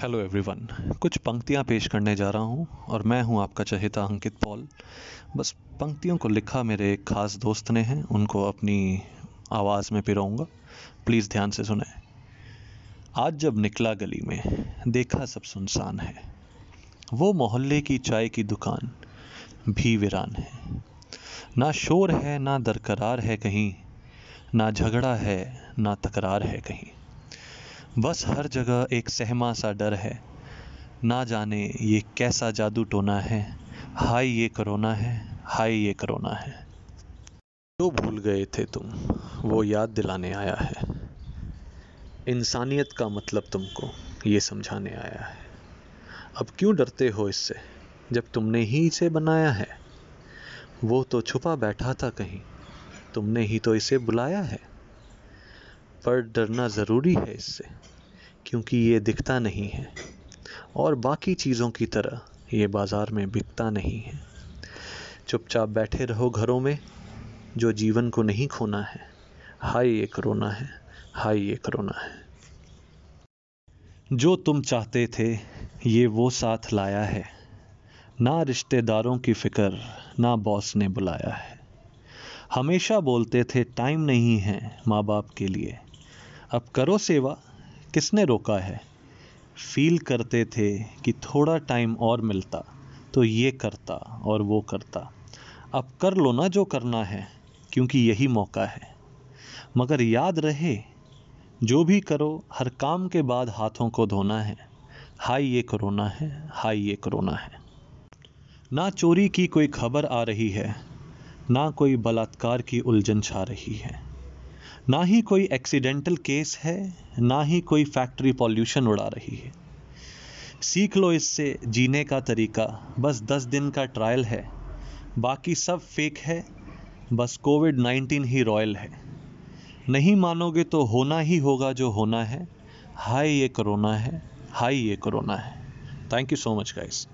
Hello everyone कुछ पंक्तियाँ पेश करने जा रहा हूँ और मैं हूँ आपका चहेता अंकित पॉल। बस पंक्तियों को लिखा मेरे एक ख़ास दोस्त ने हैं, उनको अपनी आवाज़ में पिरोऊँगा। प्लीज़ ध्यान से सुने। आज जब निकला गली में, देखा सब सुनसान है। वो मोहल्ले की चाय की दुकान, भी वीरान है। ना शोर है, ना दरकरार है कहीं, ना झगड़ा है, ना तकरार है कहीं। बस हर जगह एक सहमा सा डर है। ना जाने ये कैसा जादू टोना है। हाय ये करोना है, हाय ये करोना है। जो भूल गए थे तुम, वो याद दिलाने आया है। इंसानियत का मतलब तुमको ये समझाने आया है। अब क्यों डरते हो इससे, जब तुमने ही इसे बनाया है? वो तो छुपा बैठा था कहीं, तुमने ही तो इसे बुलाया है। पर डरना ज़रूरी है इससे, क्योंकि ये दिखता नहीं है। और बाकी चीज़ों की तरह ये बाज़ार में बिकता नहीं है। चुपचाप बैठे रहो घरों में, जो जीवन को नहीं खोना है। हाय, ये करोना है। हाय, ये करोना है। जो तुम चाहते थे, ये वो साथ लाया है। ना रिश्तेदारों की फ़िक्र, ना बॉस ने बुलाया है। हमेशा बोलते थे, टाइम नहीं है माँ बाप के लिए। अब करो सेवा, किसने रोका है? फील करते थे कि थोड़ा टाइम और मिलता तो ये करता और वो करता। अब कर लो ना जो करना है, क्योंकि यही मौका है। मगर याद रहे, जो भी करो, हर काम के बाद हाथों को धोना है। हाय ये करोना है, हाय ये करोना है। ना चोरी की कोई खबर आ रही है, ना कोई बलात्कार की उलझन छा रही है। ना ही कोई एक्सीडेंटल केस है, ना ही कोई फैक्ट्री पॉल्यूशन उड़ा रही है। सीख लो इससे जीने का तरीका। बस दस दिन का ट्रायल है। बाकी सब फेक है। बस कोविड नाइन्टीन ही रॉयल है। नहीं मानोगे तो होना ही होगा जो होना है। हाय, ये कोरोना है। हाय, ये कोरोना है। Thank you so much guys